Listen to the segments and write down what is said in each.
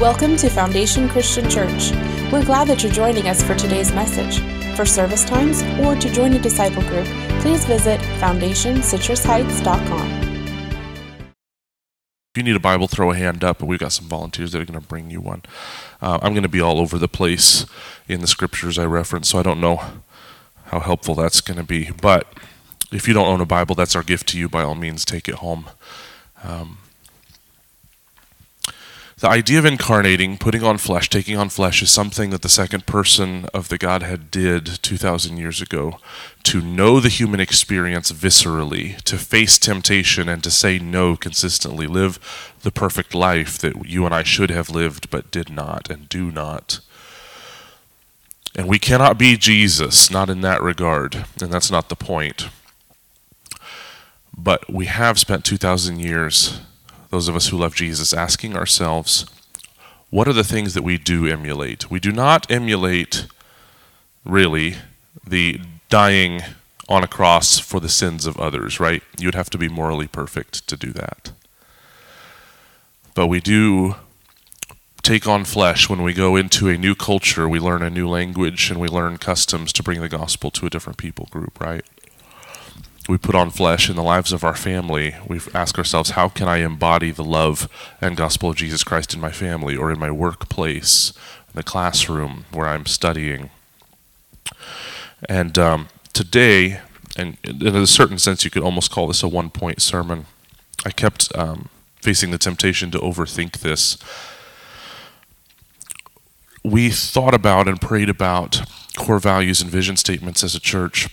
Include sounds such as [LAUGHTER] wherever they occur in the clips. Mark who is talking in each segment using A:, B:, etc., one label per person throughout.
A: Welcome to Foundation Christian Church. We're glad that you're joining us for today's message. For service times or to join a disciple group, please visit foundationcitrusheights.com.
B: If you need a Bible, throw a hand up, and we've got some volunteers that are going to bring you one. Uh, I'm going to be all over the place in the scriptures I reference, so I don't know how helpful that's going to be. But if you don't own a Bible, that's our gift to you. By all means, take it home. Um, the idea of incarnating, putting on flesh, taking on flesh, is something that the second person of the Godhead did 2,000 years ago. To know the human experience viscerally, to face temptation and to say no consistently, live the perfect life that you and I should have lived but did not and do not. And we cannot be Jesus, not in that regard, and that's not the point. But we have spent 2,000 years those of us who love Jesus, asking ourselves, what are the things that we do emulate? We do not emulate, really, the dying on a cross for the sins of others, right? You'd have to be morally perfect to do that. But we do take on flesh when we go into a new culture, we learn a new language, and we learn customs to bring the gospel to a different people group, right? We put on flesh in the lives of our family, we ask ourselves, how can I embody the love and gospel of Jesus Christ in my family or in my workplace, in the classroom where I'm studying? And um, today, and in a certain sense, you could almost call this a one point sermon. I kept um, facing the temptation to overthink this. We thought about and prayed about core values and vision statements as a church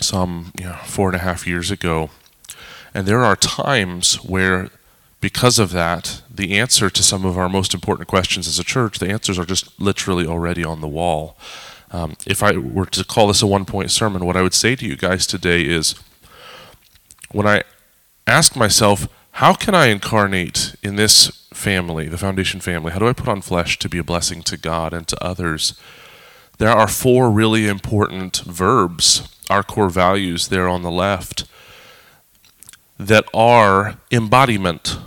B: some you know, four and a half years ago. And there are times where, because of that, the answer to some of our most important questions as a church, the answers are just literally already on the wall. Um, if I were to call this a one point sermon, what I would say to you guys today is when I ask myself, how can I incarnate in this family, the foundation family? How do I put on flesh to be a blessing to God and to others? There are four really important verbs our core values there on the left that are embodiment.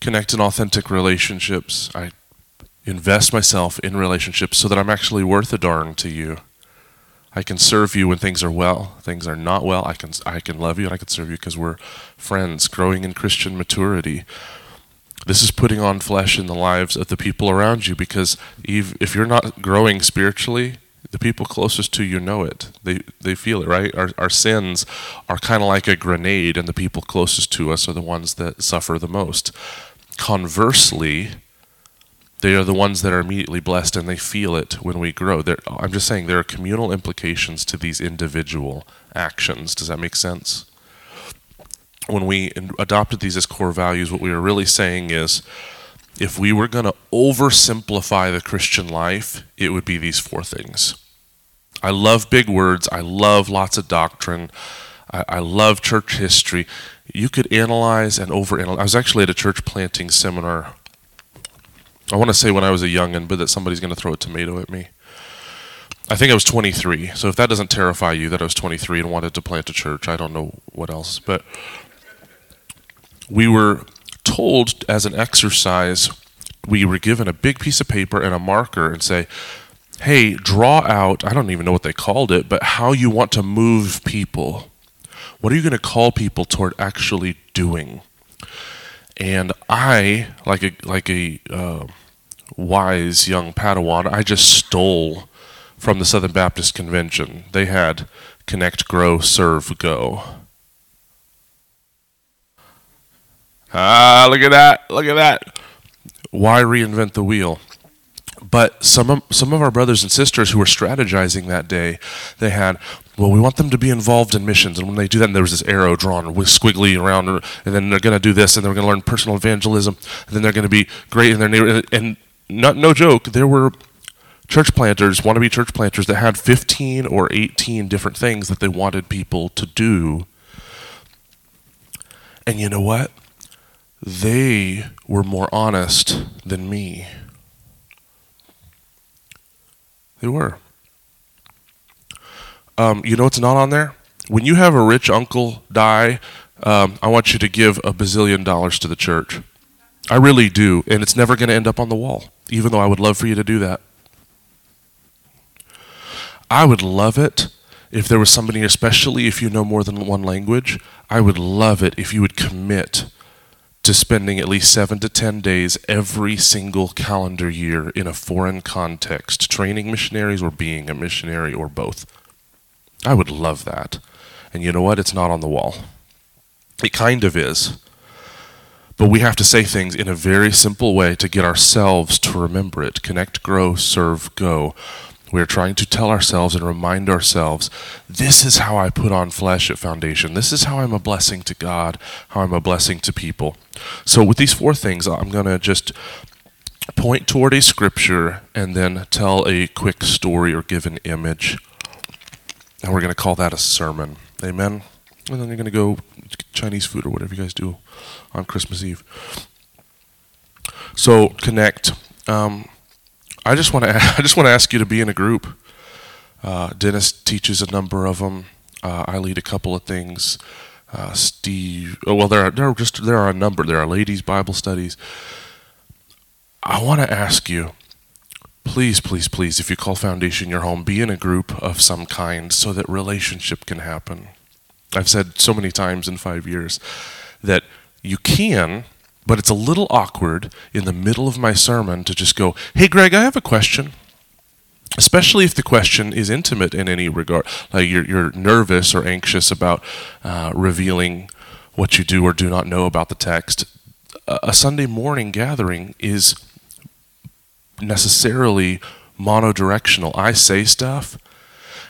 B: Connect in authentic relationships. I invest myself in relationships so that I'm actually worth a darn to you. I can serve you when things are well. Things are not well. I can I can love you and I can serve you because we're friends, growing in Christian maturity. This is putting on flesh in the lives of the people around you because if you're not growing spiritually, the people closest to you know it. They they feel it, right? Our our sins are kind of like a grenade and the people closest to us are the ones that suffer the most. Conversely, they are the ones that are immediately blessed and they feel it when we grow. There, I'm just saying there are communal implications to these individual actions. Does that make sense? When we adopted these as core values, what we were really saying is if we were going to oversimplify the Christian life, it would be these four things. I love big words, I love lots of doctrine, I, I love church history. You could analyze and overanalyze. I was actually at a church planting seminar. I want to say when I was a youngin', but that somebody's going to throw a tomato at me. I think I was 23. So if that doesn't terrify you that I was 23 and wanted to plant a church, I don't know what else. But we were told as an exercise, we were given a big piece of paper and a marker and say, hey, draw out, I don't even know what they called it, but how you want to move people. What are you going to call people toward actually doing? And I, like a like a uh, wise young Padawan, I just stole from the Southern Baptist Convention. They had connect, grow, serve, go. Ah, look at that. Look at that. Why reinvent the wheel? But some of, some of our brothers and sisters who were strategizing that day, they had, well, we want them to be involved in missions. And when they do that, there was this arrow drawn with squiggly around, and then they're going to do this, and they're going to learn personal evangelism, and then they're going to be great in their neighborhood. And not, no joke, there were church planters, want to be church planters, that had 15 or 18 different things that they wanted people to do. And you know what? They were more honest than me. They were. Um, you know what's not on there? When you have a rich uncle die, um, I want you to give a bazillion dollars to the church. I really do. And it's never going to end up on the wall, even though I would love for you to do that. I would love it if there was somebody, especially if you know more than one language, I would love it if you would commit to spending at least seven to ten days every single calendar year in a foreign context, training missionaries or being a missionary or both. I would love that. And you know what? It's not on the wall. It kind of is. But we have to say things in a very simple way to get ourselves to remember it. Connect, grow, serve, go. We are trying to tell ourselves and remind ourselves this is how I put on flesh at Foundation. This is how I'm a blessing to God, how I'm a blessing to people. So, with these four things, I'm going to just point toward a scripture and then tell a quick story or give an image. And we're going to call that a sermon. Amen. And then you're going to go Chinese food or whatever you guys do on Christmas Eve. So, connect. Um, I just want to [LAUGHS] I just want to ask you to be in a group. Uh, Dennis teaches a number of them. Uh, I lead a couple of things. Uh, Steve, oh, well, there are there are just there are a number. There are ladies' Bible studies. I want to ask you, please, please, please, if you call Foundation your home, be in a group of some kind so that relationship can happen. I've said so many times in five years that you can but it's a little awkward in the middle of my sermon to just go, Hey, Greg, I have a question. Especially if the question is intimate in any regard, like you're, you're nervous or anxious about uh, revealing what you do or do not know about the text. A Sunday morning gathering is necessarily monodirectional. I say stuff,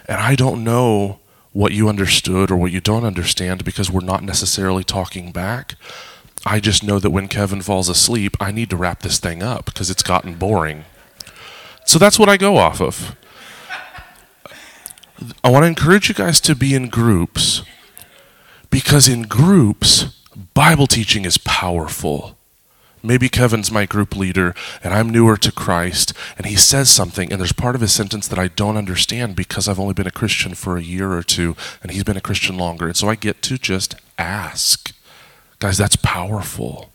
B: and I don't know what you understood or what you don't understand because we're not necessarily talking back. I just know that when Kevin falls asleep, I need to wrap this thing up because it's gotten boring. So that's what I go off of. I want to encourage you guys to be in groups because in groups, Bible teaching is powerful. Maybe Kevin's my group leader and I'm newer to Christ and he says something and there's part of his sentence that I don't understand because I've only been a Christian for a year or two and he's been a Christian longer. And so I get to just ask. Guys, that's powerful.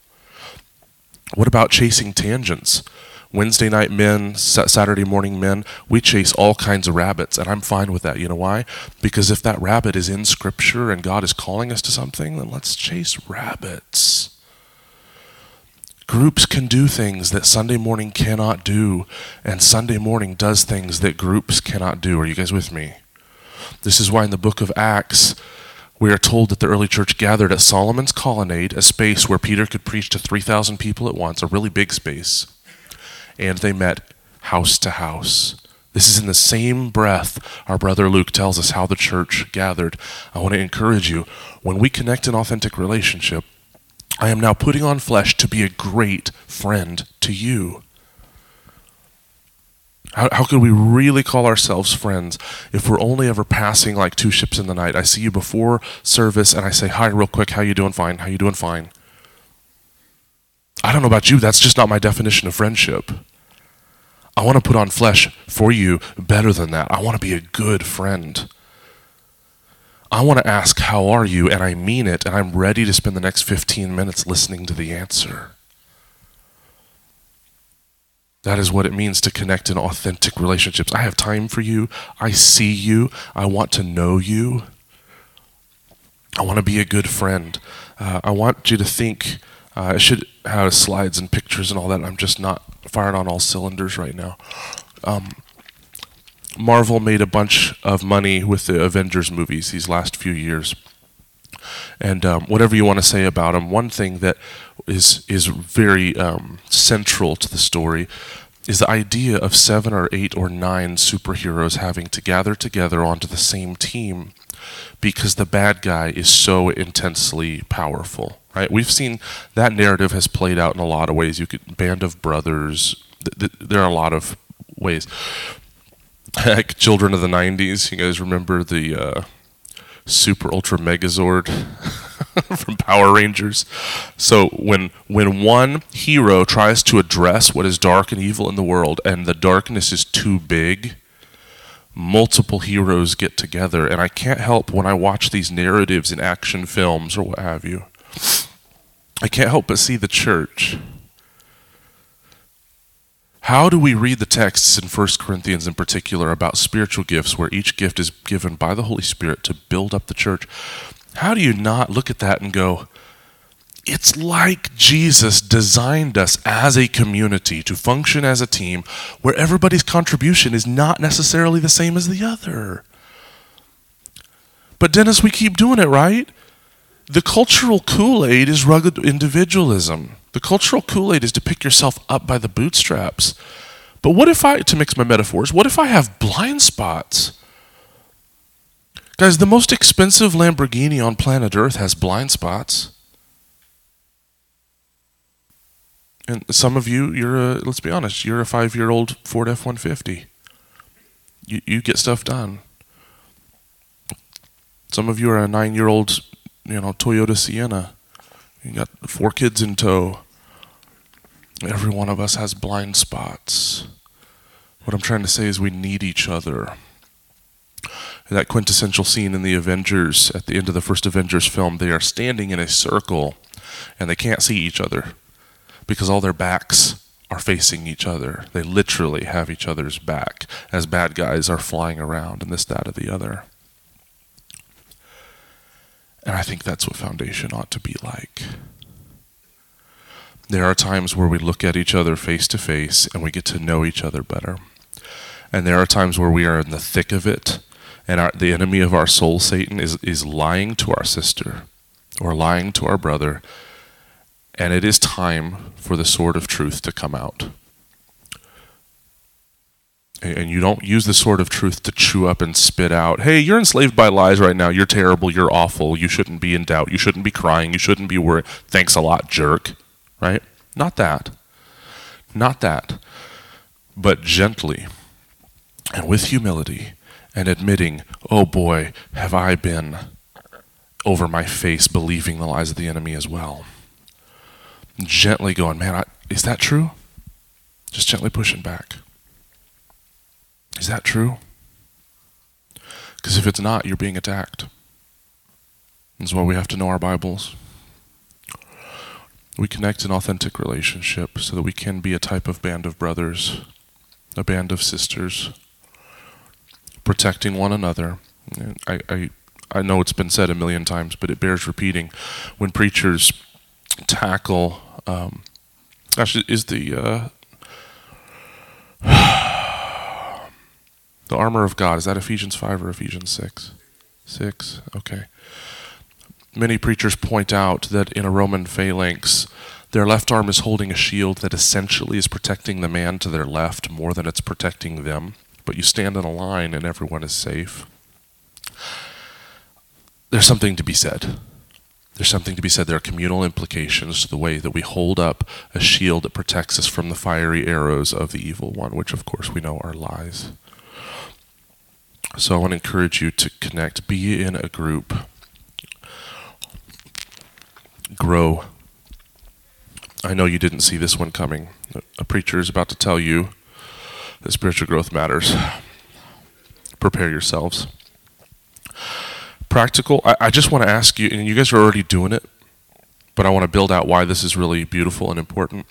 B: What about chasing tangents? Wednesday night men, Saturday morning men, we chase all kinds of rabbits, and I'm fine with that. You know why? Because if that rabbit is in Scripture and God is calling us to something, then let's chase rabbits. Groups can do things that Sunday morning cannot do, and Sunday morning does things that groups cannot do. Are you guys with me? This is why in the book of Acts, we are told that the early church gathered at Solomon's colonnade, a space where Peter could preach to 3,000 people at once, a really big space. And they met house to house. This is in the same breath our brother Luke tells us how the church gathered. I want to encourage you when we connect in authentic relationship, I am now putting on flesh to be a great friend to you. How, how could we really call ourselves friends if we're only ever passing like two ships in the night? I see you before service and I say, hi, real quick, how you doing? Fine. How you doing? Fine. I don't know about you, that's just not my definition of friendship. I want to put on flesh for you better than that. I want to be a good friend. I want to ask, How are you? And I mean it, and I'm ready to spend the next 15 minutes listening to the answer. That is what it means to connect in authentic relationships. I have time for you. I see you. I want to know you. I want to be a good friend. Uh, I want you to think. Uh, I should have slides and pictures and all that. I'm just not firing on all cylinders right now. Um, Marvel made a bunch of money with the Avengers movies these last few years. And um, whatever you want to say about them, one thing that is is very um, central to the story is the idea of seven or eight or nine superheroes having to gather together onto the same team because the bad guy is so intensely powerful right? We've seen that narrative has played out in a lot of ways. You could band of brothers th- th- there are a lot of ways. Like children of the 90s you guys remember the uh, super ultra megazord [LAUGHS] [LAUGHS] from Power Rangers. So when when one hero tries to address what is dark and evil in the world and the darkness is too big, multiple heroes get together. And I can't help when I watch these narratives in action films or what have you, I can't help but see the church. How do we read the texts in 1 Corinthians in particular about spiritual gifts, where each gift is given by the Holy Spirit to build up the church? How do you not look at that and go, it's like Jesus designed us as a community to function as a team where everybody's contribution is not necessarily the same as the other. But, Dennis, we keep doing it, right? The cultural Kool Aid is rugged individualism. The cultural Kool Aid is to pick yourself up by the bootstraps. But what if I, to mix my metaphors, what if I have blind spots? Guys, the most expensive Lamborghini on planet Earth has blind spots. And some of you, you're a, let's be honest, you're a five year old Ford F 150. You, you get stuff done. Some of you are a nine year old, you know, Toyota Sienna. You got four kids in tow. Every one of us has blind spots. What I'm trying to say is we need each other. That quintessential scene in the Avengers, at the end of the first Avengers film, they are standing in a circle and they can't see each other because all their backs are facing each other. They literally have each other's back as bad guys are flying around and this, that, or the other. And I think that's what foundation ought to be like. There are times where we look at each other face to face and we get to know each other better. And there are times where we are in the thick of it and our, the enemy of our soul, Satan, is, is lying to our sister or lying to our brother and it is time for the sword of truth to come out. And you don't use the sword of truth to chew up and spit out, hey, you're enslaved by lies right now. You're terrible. You're awful. You shouldn't be in doubt. You shouldn't be crying. You shouldn't be worried. Thanks a lot, jerk. Right? Not that. Not that. But gently and with humility and admitting, oh boy, have I been over my face believing the lies of the enemy as well gently going, man, I, is that true? Just gently pushing back. Is that true? Because if it's not, you're being attacked. That's why we have to know our Bibles. We connect in authentic relationship so that we can be a type of band of brothers, a band of sisters, protecting one another. I, I, I know it's been said a million times, but it bears repeating. When preachers tackle um, actually is the uh, [SIGHS] the armor of God. Is that Ephesians five or Ephesians six? Six. Okay. Many preachers point out that in a Roman phalanx, their left arm is holding a shield that essentially is protecting the man to their left more than it's protecting them. But you stand in a line and everyone is safe. There's something to be said there's something to be said. There are communal implications to the way that we hold up a shield that protects us from the fiery arrows of the evil one, which of course we know are lies. So I want to encourage you to connect, be in a group, grow. I know you didn't see this one coming. A preacher is about to tell you that spiritual growth matters. Prepare yourselves practical. I, I just want to ask you, and you guys are already doing it, but I want to build out why this is really beautiful and important.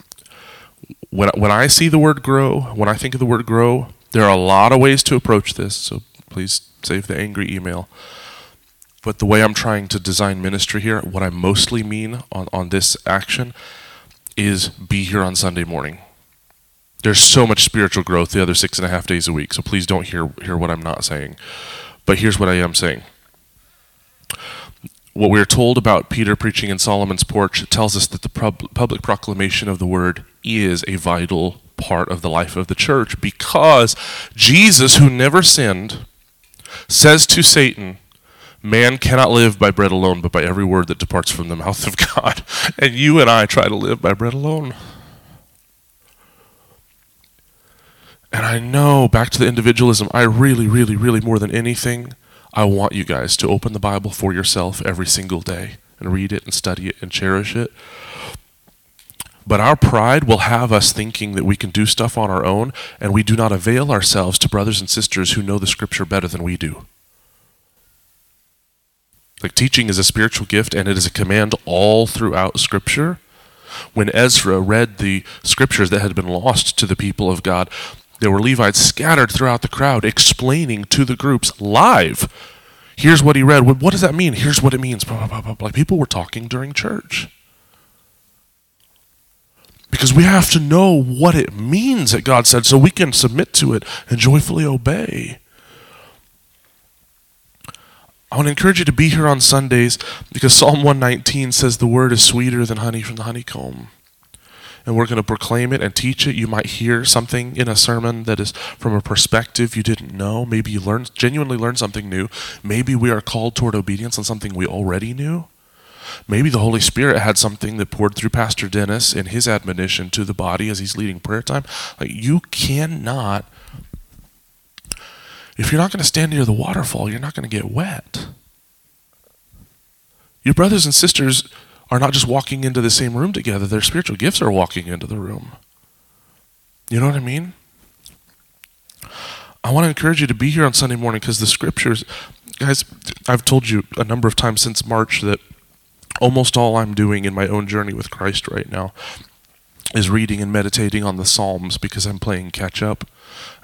B: When, when I see the word grow, when I think of the word grow, there are a lot of ways to approach this, so please save the angry email. But the way I'm trying to design ministry here, what I mostly mean on, on this action is be here on Sunday morning. There's so much spiritual growth the other six and a half days a week, so please don't hear, hear what I'm not saying. But here's what I am saying what we're told about Peter preaching in Solomon's porch tells us that the pub- public proclamation of the word is a vital part of the life of the church because Jesus, who never sinned, says to Satan, Man cannot live by bread alone, but by every word that departs from the mouth of God. [LAUGHS] And you and I try to live by bread alone. And I know, back to the individualism, I really, really, really, more than anything, I want you guys to open the Bible for yourself every single day and read it and study it and cherish it. But our pride will have us thinking that we can do stuff on our own, and we do not avail ourselves to brothers and sisters who know the scripture better than we do. Like teaching is a spiritual gift, and it is a command all throughout scripture. When Ezra read the scriptures that had been lost to the people of God, there were Levites scattered throughout the crowd explaining to the groups live. Here's what he read. What does that mean? Here's what it means. Like people were talking during church. Because we have to know what it means that God said so we can submit to it and joyfully obey. I want to encourage you to be here on Sundays because Psalm 119 says the word is sweeter than honey from the honeycomb. And we're going to proclaim it and teach it. You might hear something in a sermon that is from a perspective you didn't know. Maybe you learned, genuinely learned something new. Maybe we are called toward obedience on something we already knew. Maybe the Holy Spirit had something that poured through Pastor Dennis in his admonition to the body as he's leading prayer time. Like you cannot if you're not going to stand near the waterfall, you're not going to get wet. Your brothers and sisters are not just walking into the same room together, their spiritual gifts are walking into the room. You know what I mean? I want to encourage you to be here on Sunday morning because the scriptures, guys, I've told you a number of times since March that almost all I'm doing in my own journey with Christ right now is reading and meditating on the Psalms because I'm playing catch up.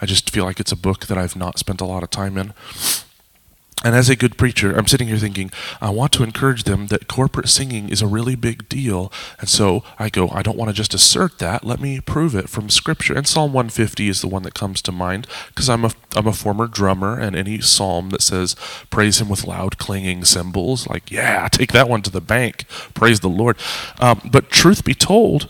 B: I just feel like it's a book that I've not spent a lot of time in. And as a good preacher, I'm sitting here thinking, I want to encourage them that corporate singing is a really big deal. And so I go, I don't want to just assert that. Let me prove it from Scripture. And Psalm 150 is the one that comes to mind because I'm a, I'm a former drummer, and any psalm that says, Praise Him with loud clanging cymbals, like, yeah, [LAUGHS] take that one to the bank. Praise the Lord. Um, but truth be told,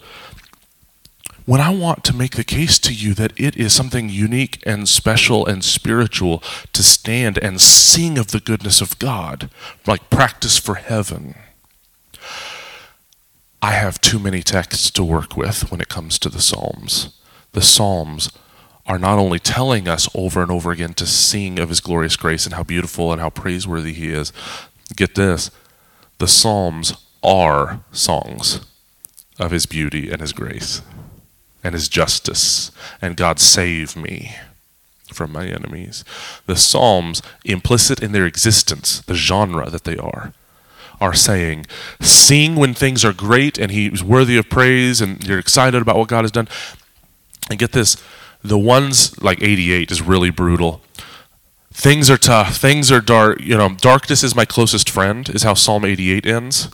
B: when I want to make the case to you that it is something unique and special and spiritual to stand and sing of the goodness of God, like practice for heaven, I have too many texts to work with when it comes to the Psalms. The Psalms are not only telling us over and over again to sing of His glorious grace and how beautiful and how praiseworthy He is, get this the Psalms are songs of His beauty and His grace and his justice, and God save me from my enemies. The Psalms, implicit in their existence, the genre that they are, are saying, sing when things are great and he's worthy of praise and you're excited about what God has done. And get this, the ones like 88 is really brutal. Things are tough, things are dark, you know, darkness is my closest friend, is how Psalm 88 ends.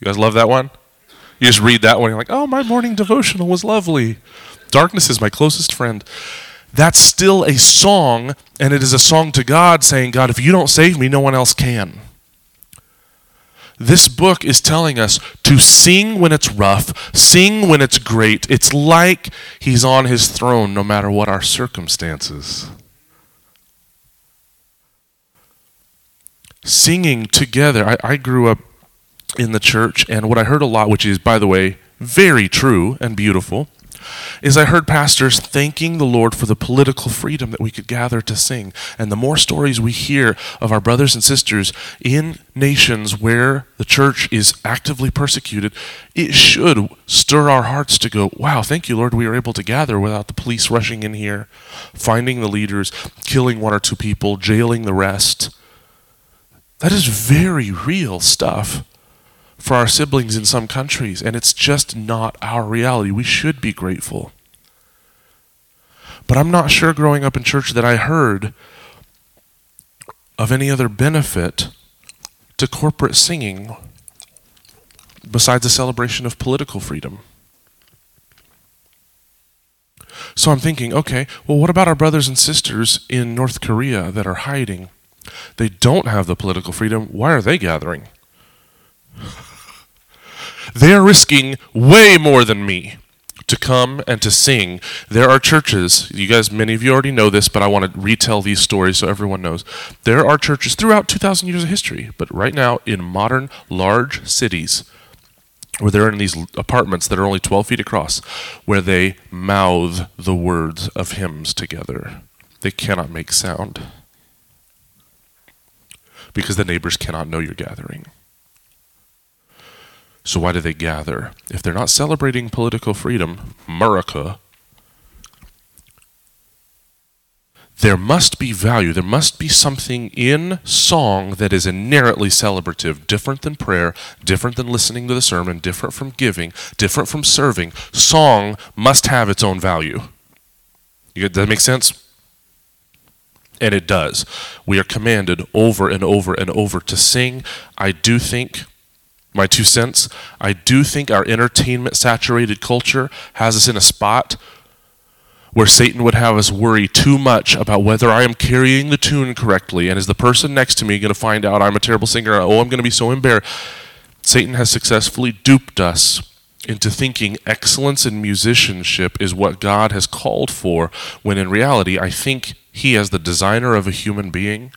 B: You guys love that one? You just read that one, you're like, oh, my morning devotional was lovely. Darkness is my closest friend. That's still a song, and it is a song to God saying, God, if you don't save me, no one else can. This book is telling us to sing when it's rough, sing when it's great. It's like He's on His throne no matter what our circumstances. Singing together. I, I grew up in the church, and what I heard a lot, which is, by the way, very true and beautiful, is I heard pastors thanking the Lord for the political freedom that we could gather to sing. And the more stories we hear of our brothers and sisters in nations where the church is actively persecuted, it should stir our hearts to go, wow, thank you, Lord, we are able to gather without the police rushing in here, finding the leaders, killing one or two people, jailing the rest. That is very real stuff for our siblings in some countries, and it's just not our reality. We should be grateful. But I'm not sure growing up in church that I heard of any other benefit to corporate singing besides the celebration of political freedom. So I'm thinking, okay, well, what about our brothers and sisters in North Korea that are hiding? They don't have the political freedom. Why are they gathering? They're risking way more than me to come and to sing. There are churches, you guys, many of you already know this, but I want to retell these stories so everyone knows. There are churches throughout 2,000 years of history, but right now in modern large cities, where they're in these apartments that are only 12 feet across, where they mouth the words of hymns together. They cannot make sound because the neighbors cannot know you're gathering. So why do they gather? If they're not celebrating political freedom, America, there must be value. There must be something in song that is inherently celebrative, different than prayer, different than listening to the sermon, different from giving, different from serving. Song must have its own value. Does that make sense? And it does. We are commanded over and over and over to sing. I do think, my two cents, I do think our entertainment saturated culture has us in a spot where Satan would have us worry too much about whether I am carrying the tune correctly, and is the person next to me going to find out I'm a terrible singer? Oh, I'm going to be so embarrassed. Satan has successfully duped us into thinking excellence in musicianship is what God has called for, when in reality, I think He, as the designer of a human being,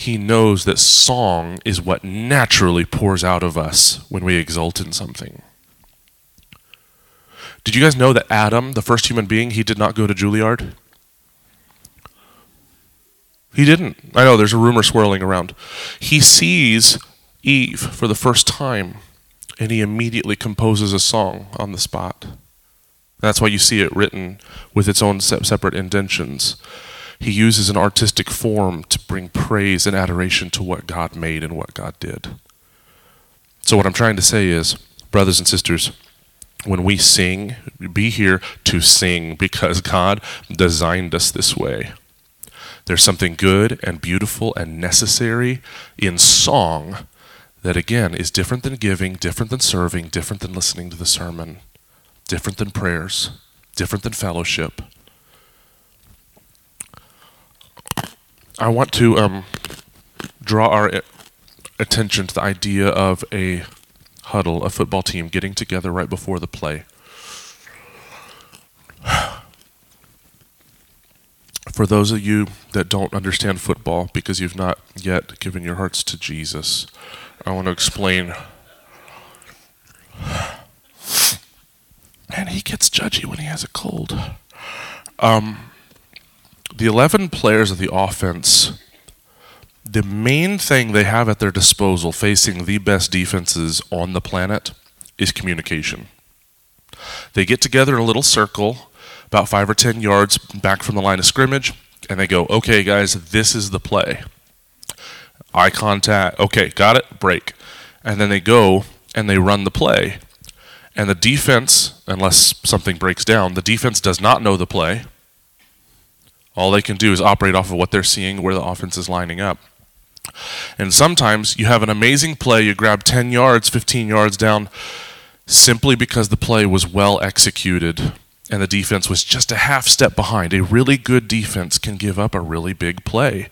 B: He knows that song is what naturally pours out of us when we exult in something. Did you guys know that Adam, the first human being, he did not go to Juilliard? He didn't. I know there's a rumor swirling around. He sees Eve for the first time and he immediately composes a song on the spot. That's why you see it written with its own separate indentions. He uses an artistic form to bring praise and adoration to what God made and what God did. So, what I'm trying to say is, brothers and sisters, when we sing, be here to sing because God designed us this way. There's something good and beautiful and necessary in song that, again, is different than giving, different than serving, different than listening to the sermon, different than prayers, different than fellowship. I want to um, draw our attention to the idea of a huddle, a football team getting together right before the play. [SIGHS] For those of you that don't understand football because you've not yet given your hearts to Jesus, I want to explain. [SIGHS] Man, he gets judgy when he has a cold. Um, the 11 players of the offense the main thing they have at their disposal facing the best defenses on the planet is communication. They get together in a little circle, about five or ten yards back from the line of scrimmage, and they go, okay, guys, this is the play. Eye contact, okay, got it, break. And then they go and they run the play. And the defense, unless something breaks down, the defense does not know the play. All they can do is operate off of what they're seeing where the offense is lining up. And sometimes you have an amazing play, you grab 10 yards, 15 yards down, simply because the play was well executed and the defense was just a half step behind. A really good defense can give up a really big play.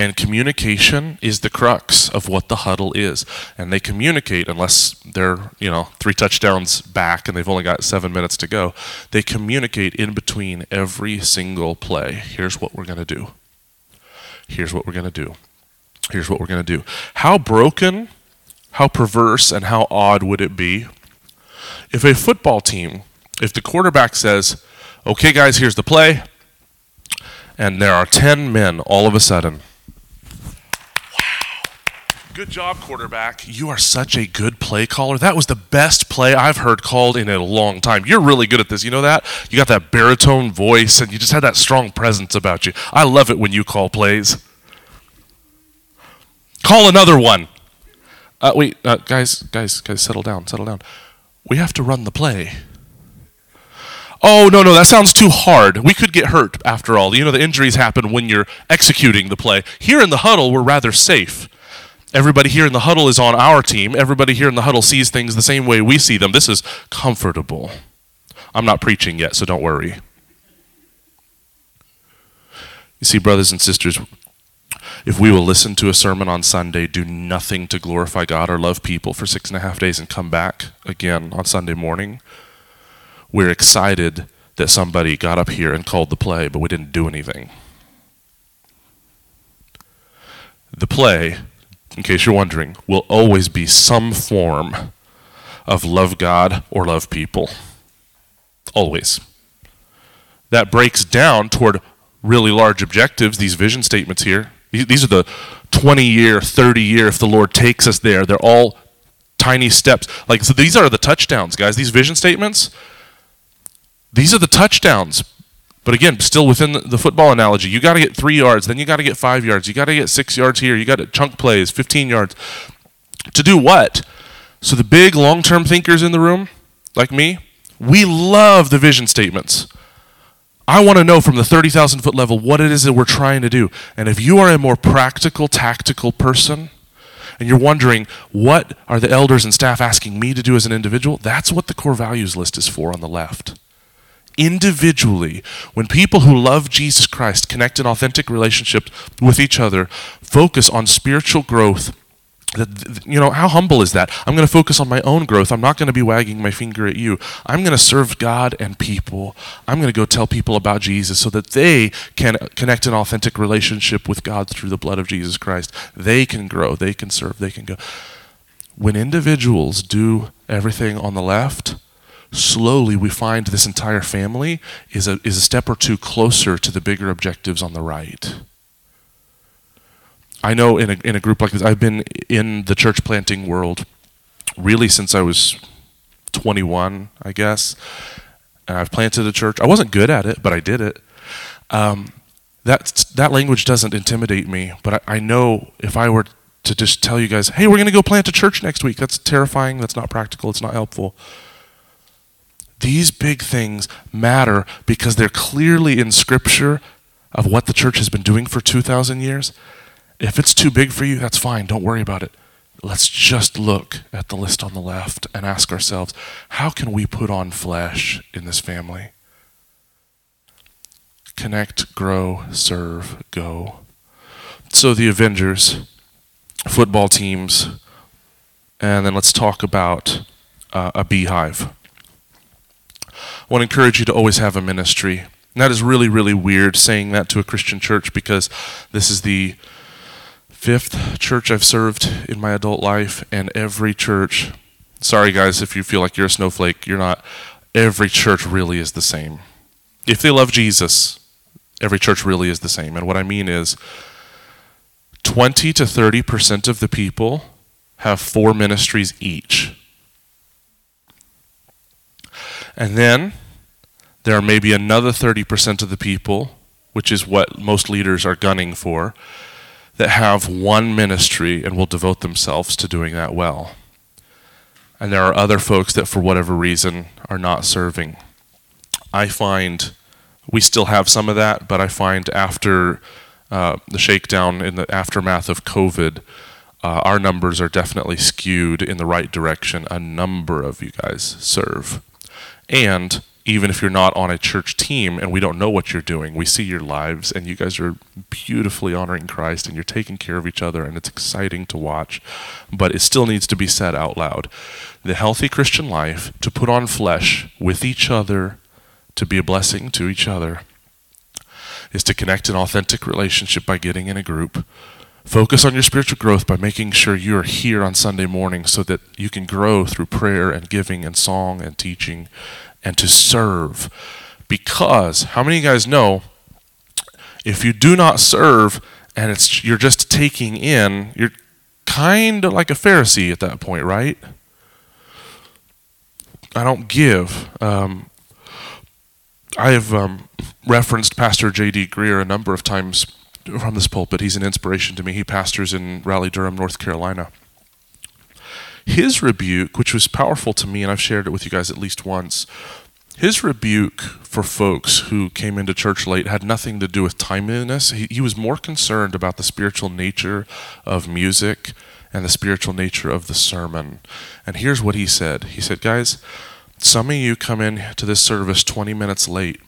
B: And communication is the crux of what the huddle is. And they communicate unless they're, you know, three touchdowns back and they've only got seven minutes to go. They communicate in between every single play. Here's what we're going to do. Here's what we're going to do. Here's what we're going to do. How broken, how perverse, and how odd would it be if a football team, if the quarterback says, okay, guys, here's the play, and there are 10 men all of a sudden. Good job, quarterback. You are such a good play caller. That was the best play I've heard called in a long time. You're really good at this. You know that? You got that baritone voice, and you just had that strong presence about you. I love it when you call plays. Call another one. Uh, wait, uh, guys, guys, guys, settle down, settle down. We have to run the play. Oh, no, no, that sounds too hard. We could get hurt after all. You know, the injuries happen when you're executing the play. Here in the huddle, we're rather safe. Everybody here in the huddle is on our team. Everybody here in the huddle sees things the same way we see them. This is comfortable. I'm not preaching yet, so don't worry. You see, brothers and sisters, if we will listen to a sermon on Sunday, do nothing to glorify God or love people for six and a half days, and come back again on Sunday morning, we're excited that somebody got up here and called the play, but we didn't do anything. The play, in case you're wondering, will always be some form of love God or love people. Always. That breaks down toward really large objectives, these vision statements here. These are the 20 year, 30 year, if the Lord takes us there. They're all tiny steps. Like so these are the touchdowns, guys. These vision statements, these are the touchdowns. But again, still within the, football analogy, you got to get three yards, then you got to get five yards, you got to get six yards here, you got to chunk plays, 15 yards. To do what? So the big long-term thinkers in the room, like me, we love the vision statements. I want to know from the 30,000 foot level what it is that we're trying to do. And if you are a more practical, tactical person, and you're wondering, what are the elders and staff asking me to do as an individual? That's what the core values list is for on the left. Individually, when people who love Jesus Christ connect in authentic relationships with each other, focus on spiritual growth that, you know, how humble is that? I'm going to focus on my own growth. I'm not going to be wagging my finger at you. I'm going to serve God and people. I'm going to go tell people about Jesus so that they can connect an authentic relationship with God through the blood of Jesus Christ. They can grow, they can serve, they can go. When individuals do everything on the left, slowly we find this entire family is a, is a step or two closer to the bigger objectives on the right. I know in a, in a group like this, I've been in the church planting world really since I was 21, I guess. And I've planted a church. I wasn't good at it, but I did it. Um, that, that language doesn't intimidate me, but I, I know if I were to just tell you guys, hey, we're going to go plant a church next week, that's terrifying, that's not practical, it's not helpful. These big things matter because they're clearly in Scripture of what the church has been doing for 2,000 years. If it's too big for you, that's fine. Don't worry about it. Let's just look at the list on the left and ask ourselves how can we put on flesh in this family? Connect, grow, serve, go. So, the Avengers, football teams, and then let's talk about uh, a beehive. I want to encourage you to always have a ministry. And that is really, really weird saying that to a Christian church because this is the fifth church I've served in my adult life, and every church, sorry guys if you feel like you're a snowflake, you're not. Every church really is the same. If they love Jesus, every church really is the same. And what I mean is 20 to 30% of the people have four ministries each. And then there are maybe another 30% of the people, which is what most leaders are gunning for, that have one ministry and will devote themselves to doing that well. And there are other folks that, for whatever reason, are not serving. I find we still have some of that, but I find after uh, the shakedown in the aftermath of COVID, uh, our numbers are definitely skewed in the right direction. A number of you guys serve. And even if you're not on a church team and we don't know what you're doing, we see your lives and you guys are beautifully honoring Christ and you're taking care of each other and it's exciting to watch. But it still needs to be said out loud. The healthy Christian life, to put on flesh with each other, to be a blessing to each other, is to connect an authentic relationship by getting in a group. Focus on your spiritual growth by making sure you are here on Sunday morning so that you can grow through prayer and giving and song and teaching and to serve. Because how many of you guys know if you do not serve and it's you're just taking in, you're kind of like a Pharisee at that point, right? I don't give. Um, I have um, referenced Pastor J.D. Greear a number of times from this pulpit. He's an inspiration to me. He pastors in Raleigh, Durham, North Carolina. His rebuke, which was powerful to me, and I've shared it with you guys at least once, his rebuke for folks who came into church late had nothing to do with timeliness. He, he was more concerned about the spiritual nature of music and the spiritual nature of the sermon. And here's what he said He said, Guys, some of you come in to this service 20 minutes late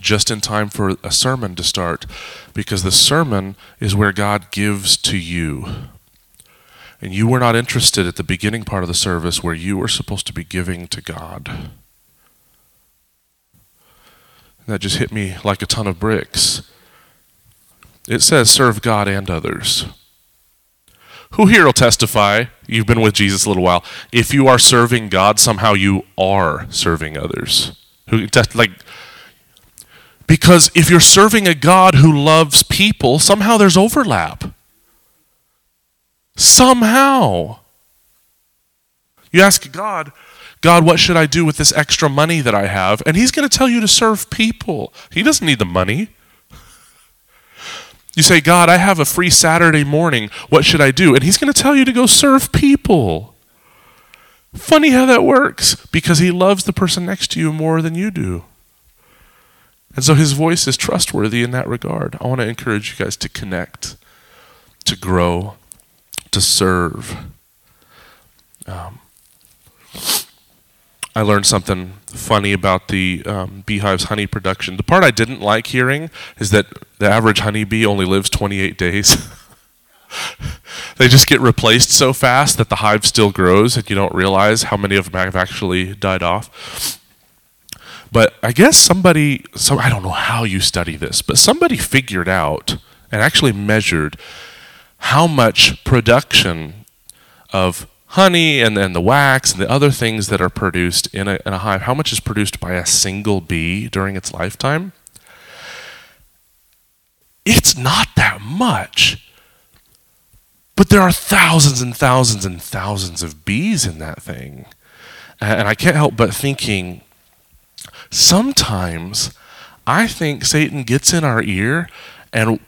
B: just in time for a sermon to start because the sermon is where God gives to you and you were not interested at the beginning part of the service where you were supposed to be giving to God. That just hit me like a ton of bricks. It says, serve God and others. Who here will testify, you've been with Jesus a little while, if you are serving God, somehow you are serving others? Who, like, because if you're serving a God who loves people, somehow there's overlap. Somehow. You ask God, God, what should I do with this extra money that I have? And He's going to tell you to serve people. He doesn't need the money. You say, God, I have a free Saturday morning. What should I do? And He's going to tell you to go serve people. Funny how that works because He loves the person next to you more than you do. And so His voice is trustworthy in that regard. I want to encourage you guys to connect, to grow, to serve. Um, I learned something funny about the um, beehive's honey production. The part I didn't like hearing is that the average honeybee only lives 28 days. [LAUGHS] they just get replaced so fast that the hive still grows and you don't realize how many of them have actually died off. But I guess somebody, so I don't know how you study this, but somebody figured out and actually measured how much production of honey and then the wax and the other things that are produced in a, in a hive, how much is produced by a single bee during its lifetime? It's not that much. But there are thousands and thousands and thousands of bees in that thing. And I can't help but thinking sometimes I think Satan gets in our ear and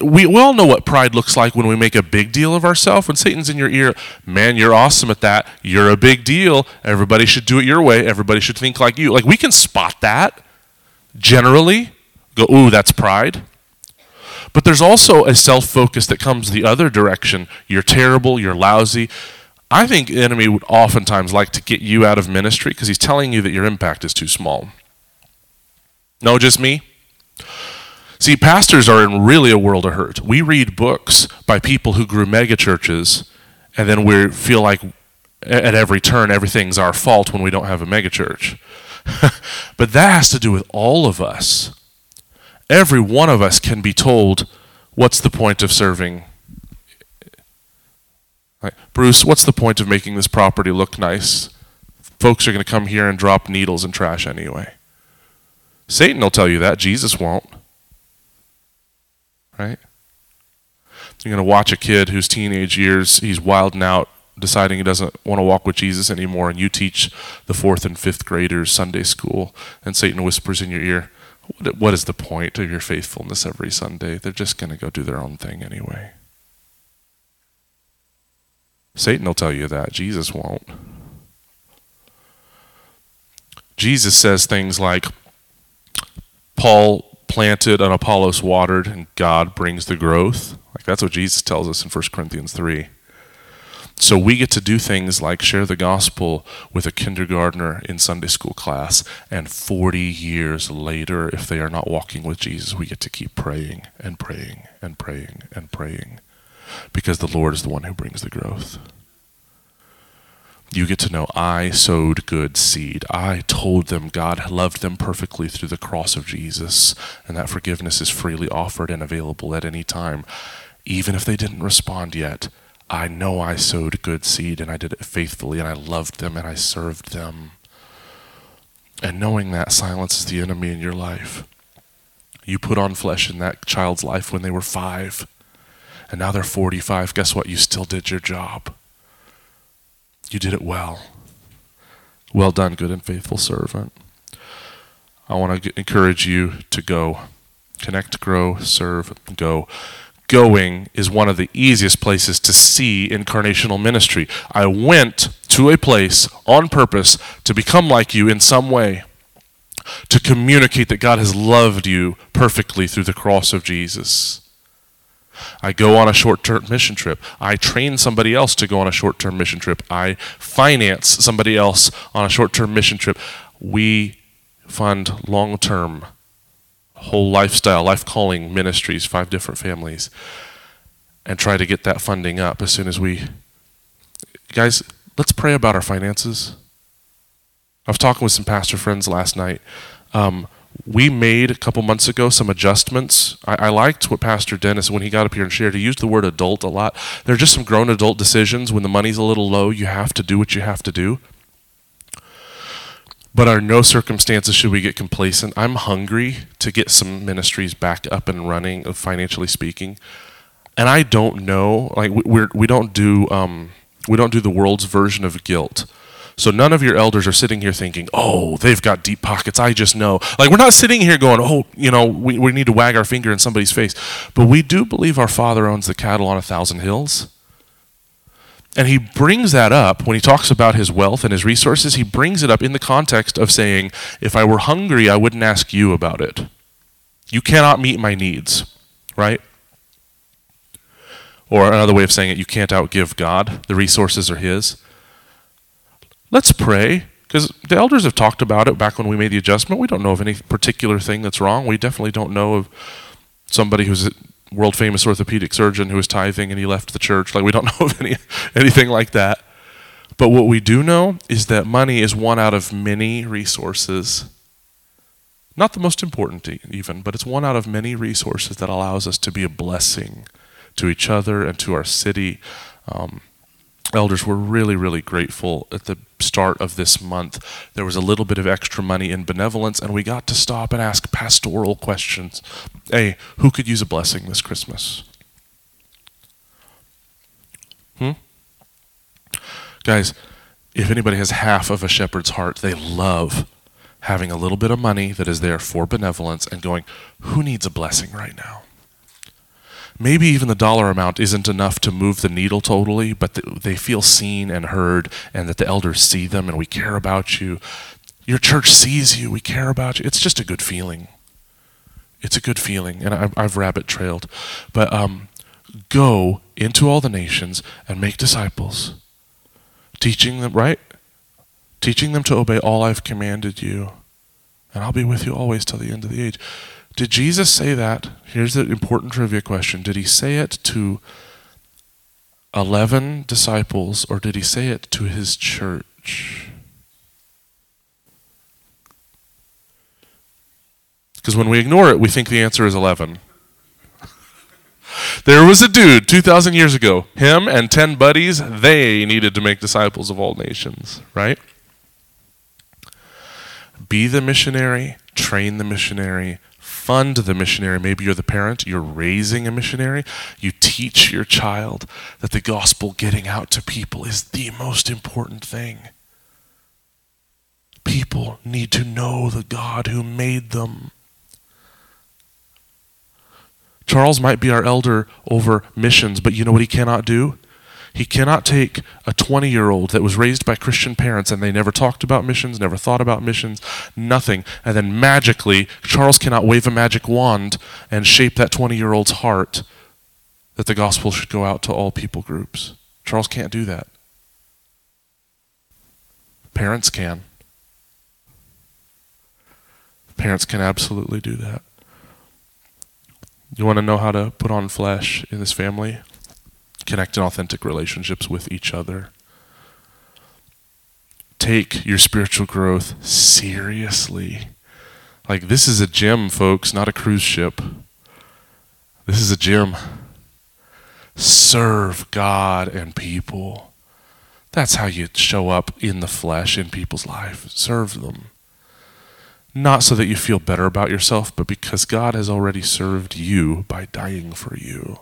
B: we, all know what pride looks like when we make a big deal of ourselves. When Satan's in your ear, man, you're awesome at that. You're a big deal. Everybody should do it your way. Everybody should think like you. Like we can spot that generally. Go, ooh, that's pride. But there's also a self focus that comes the other direction. You're terrible. You're lousy. I think the enemy would oftentimes like to get you out of ministry because he's telling you that your impact is too small. No, just me? See, pastors are in really a world of hurt. We read books by people who grew megachurches, and then we feel like at every turn everything's our fault when we don't have a megachurch. [LAUGHS] but that has to do with all of us. Every one of us can be told, what's the point of serving? Bruce, what's the point of making this property look nice? Folks are going to come here and drop needles and trash anyway. Satan will tell you that. Jesus won't right? You're going to watch a kid whose teenage years, he's wilding out, deciding he doesn't want to walk with Jesus anymore, and you teach the fourth and fifth graders Sunday school, and Satan whispers in your ear, What is the point of your faithfulness every Sunday? They're just going to go do their own thing anyway. Satan will tell you that, Jesus won't. Jesus says things like, Paul planted and Apollos watered, and God brings the growth. Like that's what Jesus tells us in 1 Corinthians 3. So we get to do things like share the gospel with a kindergartner in Sunday school class, and 40 years later, if they are not walking with Jesus, we get to keep praying and praying and praying and praying because the Lord is the one who brings the growth you get to know I sowed good seed. I told them God loved them perfectly through the cross of Jesus, and that forgiveness is freely offered and available at any time. Even if they didn't respond yet, I know I sowed good seed and I did it faithfully and I loved them and I served them. And knowing that silences the enemy in your life. You put on flesh in that child's life when they were five, and now they're 45. Guess what? You still did your job. You did it well. Well done, good and faithful servant. I want to encourage you to go. Connect, grow, serve, go. Going is one of the easiest places to see incarnational ministry. I went to a place on purpose to become like you in some way, to communicate that God has loved you perfectly through the cross of Jesus. I go on a short term mission trip. I train somebody else to go on a short term mission trip. I finance somebody else on a short term mission trip. We fund long term, whole lifestyle, life calling ministries, five different families, and try to get that funding up as soon as we. Guys, let's pray about our finances. I was talking with some pastor friends last night. Um, we made a couple months ago some adjustments. I, I, liked what Pastor Dennis, when he got up here and shared, he used the word adult a lot. There are just some grown adult decisions. When the money's a little low, you have to do what you have to do. But under no circumstances should we get complacent. I'm hungry to get some ministries back up and running, financially speaking. And I don't know, like we're we don't do um, we don't do the world's version of guilt So none of your elders are sitting here thinking, oh, they've got deep pockets. I just know. Like, we're not sitting here going, oh, you know, we, we need to wag our finger in somebody's face. But we do believe our Father owns the cattle on a thousand hills. And he brings that up when he talks about his wealth and his resources. He brings it up in the context of saying, if I were hungry, I wouldn't ask you about it. You cannot meet my needs, right? Or another way of saying it, you can't outgive God. The resources are his. Let's pray, because the elders have talked about it back when we made the adjustment. We don't know of any particular thing that's wrong. We definitely don't know of somebody who's a world famous orthopedic surgeon who was tithing and he left the church. Like we don't [LAUGHS] know of any anything like that. But what we do know is that money is one out of many resources. Not the most important even, but it's one out of many resources that allows us to be a blessing to each other and to our city. Um, elders were really, really grateful at the start of this month. There was a little bit of extra money in benevolence, and we got to stop and ask pastoral questions. Hey, who could use a blessing this Christmas? Hmm? Guys, if anybody has half of a shepherd's heart, they love having a little bit of money that is there for benevolence and going, who needs a blessing right now? Maybe even the dollar amount isn't enough to move the needle totally, but they feel seen and heard, and that the elders see them and we care about you. Your church sees you, we care about you. It's just a good feeling. It's a good feeling, and I've, I've rabbit trailed. But um, go into all the nations and make disciples, teaching them, right? Teaching them to obey all I've commanded you, and I'll be with you always till the end of the age. Did Jesus say that? Here's the important trivia question. Did he say it to 11 disciples or did he say it to his church? Because when we ignore it, we think the answer is 11. [LAUGHS] there was a dude 2,000 years ago, him and 10 buddies, they needed to make disciples of all nations, right? Be the missionary, train the missionary, fund the missionary. Maybe you're the parent, you're raising a missionary. You teach your child that the gospel getting out to people is the most important thing. People need to know the God who made them. Charles might be our elder over missions, but you know what he cannot do? He cannot take a 20 year old that was raised by Christian parents and they never talked about missions, never thought about missions, nothing, and then magically, Charles cannot wave a magic wand and shape that 20 year old's heart that the gospel should go out to all people groups. Charles can't do that. Parents can. Parents can absolutely do that. You want to know how to put on flesh in this family? Connect in authentic relationships with each other. Take your spiritual growth seriously. Like, this is a gym, folks, not a cruise ship. This is a gym. Serve God and people. That's how you show up in the flesh in people's life. Serve them. Not so that you feel better about yourself, but because God has already served you by dying for you.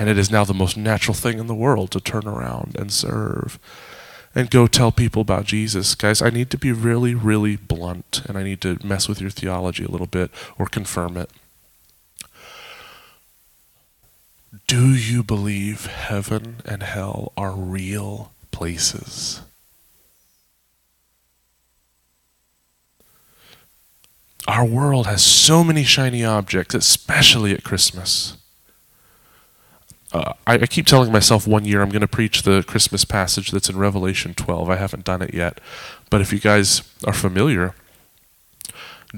B: And it is now the most natural thing in the world to turn around and serve and go tell people about Jesus. Guys, I need to be really, really blunt and I need to mess with your theology a little bit or confirm it. Do you believe heaven and hell are real places? Our world has so many shiny objects, especially at Christmas uh, I, I, keep telling myself one year I'm going to preach the Christmas passage that's in Revelation 12. I haven't done it yet. But if you guys are familiar,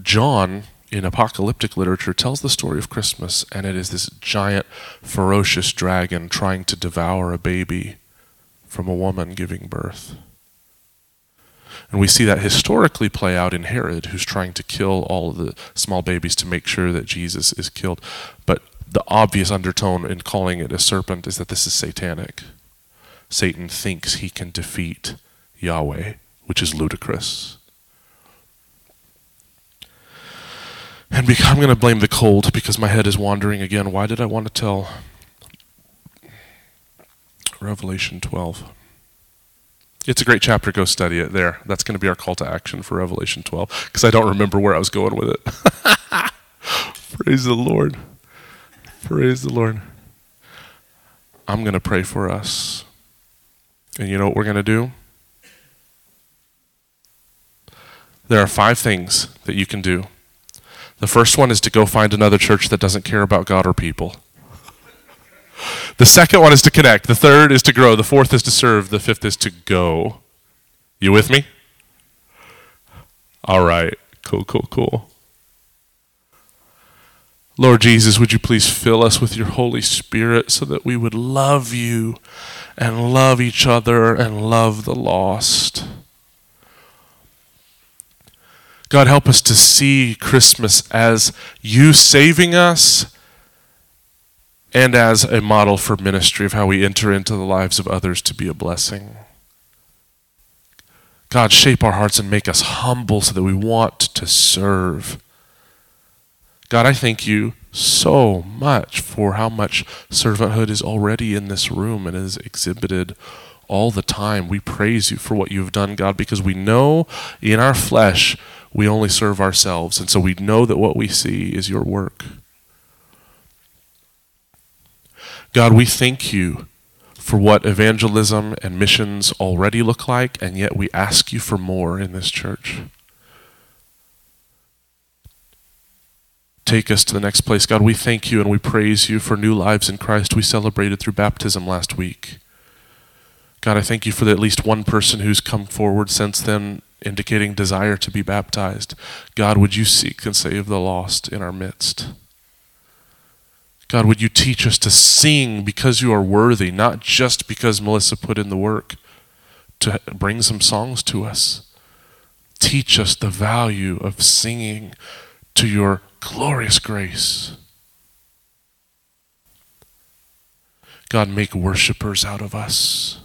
B: John in apocalyptic literature tells the story of Christmas, and it is this giant, ferocious dragon trying to devour a baby from a woman giving birth. And we see that historically play out in Herod, who's trying to kill all the small babies to make sure that Jesus is killed. But the obvious undertone in calling it a serpent is that this is satanic. Satan thinks he can defeat Yahweh, which is ludicrous. And I'm going to blame the cold because my head is wandering again. Why did I want to tell Revelation 12? It's a great chapter. Go study it there. That's going to be our call to action for Revelation 12 because I don't remember where I was going with it. [LAUGHS] Praise the Lord. Praise the Lord. I'm going to pray for us. And you know what we're going to do? There are five things that you can do. The first one is to go find another church that doesn't care about God or people. The second one is to connect. The third is to grow. The fourth is to serve. The fifth is to go. You with me? All right. Cool, cool, cool. Lord Jesus, would you please fill us with your Holy Spirit so that we would love you and love each other and love the lost. God, help us to see Christmas as you saving us and as a model for ministry of how we enter into the lives of others to be a blessing. God, shape our hearts and make us humble so that we want to serve. God, I thank you so much for how much servanthood is already in this room and is exhibited all the time. We praise you for what you've done, God, because we know in our flesh we only serve ourselves. And so we know that what we see is your work. God, we thank you for what evangelism and missions already look like, and yet we ask you for more in this church. Take us to the next place. God, we thank you and we praise you for new lives in Christ we celebrated through baptism last week. God, I thank you for the, at least one person who's come forward since then indicating desire to be baptized. God, would you seek and save the lost in our midst? God, would you teach us to sing because you are worthy, not just because Melissa put in the work to bring some songs to us. Teach us the value of singing to your glorious grace. God, make worshipers out of us.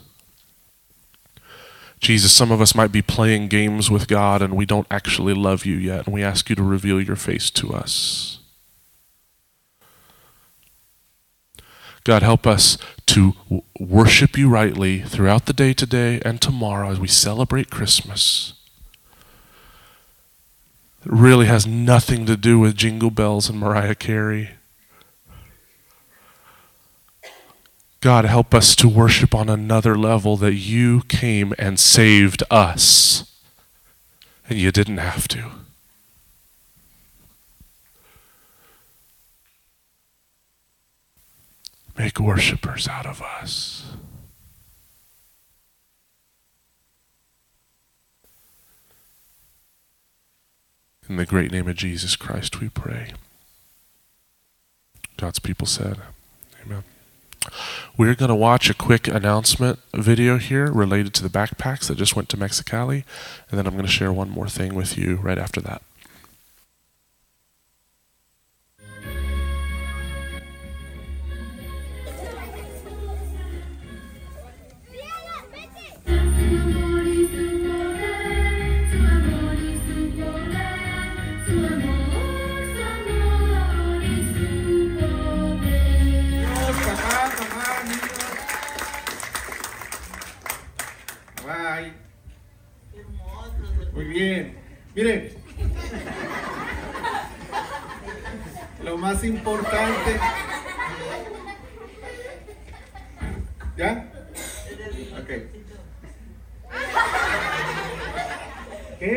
B: Jesus, some of us might be playing games with God and we don't actually love you yet, and we ask you to reveal your face to us. God, help us to worship you rightly throughout the day today and tomorrow as we celebrate Christmas. Really has nothing to do with Jingle Bells and Mariah Carey. God, help us to worship on another level that you came and saved us, and you didn't have to. Make worshipers out of us. In the great name of Jesus Christ, we pray. God's people said, Amen. We're going to watch a quick announcement video here related to the backpacks that just went to Mexicali, and then I'm going to share one more thing with you right after that.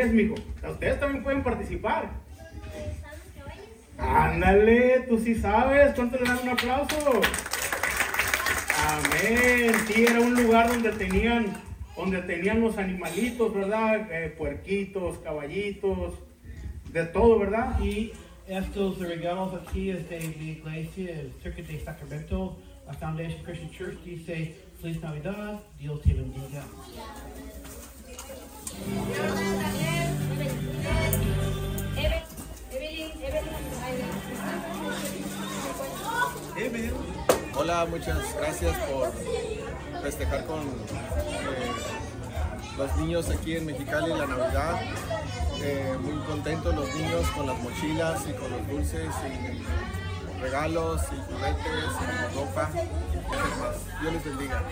C: Mijo? Ustedes también pueden participar. Ándale, tú sí sabes. ¿Cuánto le dan un aplauso? Amén. Sí, era un lugar donde tenían donde tenían los animalitos, ¿verdad? Eh, puerquitos, caballitos, de todo, ¿verdad?
D: Y estos regalos aquí es de la iglesia, el Circuit de Sacramento, la Foundation Christian Church dice, Feliz Navidad, Dios te bendiga.
E: Hola, muchas gracias por festejar con eh, los niños aquí en Mexicali la Navidad. Eh, muy contentos los niños con las mochilas y con los dulces y regalos y juguetes y ropa. Dios les bendiga.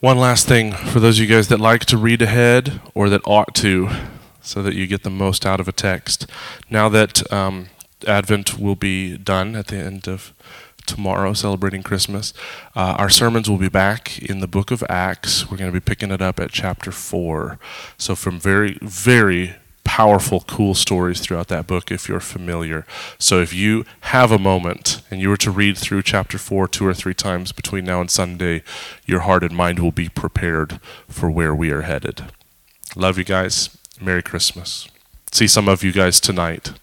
B: One last thing for those of you guys that like to read ahead or that ought to, so that you get the most out of a text. Now that um, Advent will be done at the end of tomorrow, celebrating Christmas, uh, our sermons will be back in the book of Acts. We're going to be picking it up at chapter 4. So, from very, very powerful, cool stories throughout that book if you're familiar. So if you have a moment and you were to read through chapter 4 two or three times between now and Sunday, your heart and mind will be prepared for where we are headed. Love you guys. Merry Christmas. See some of you guys tonight.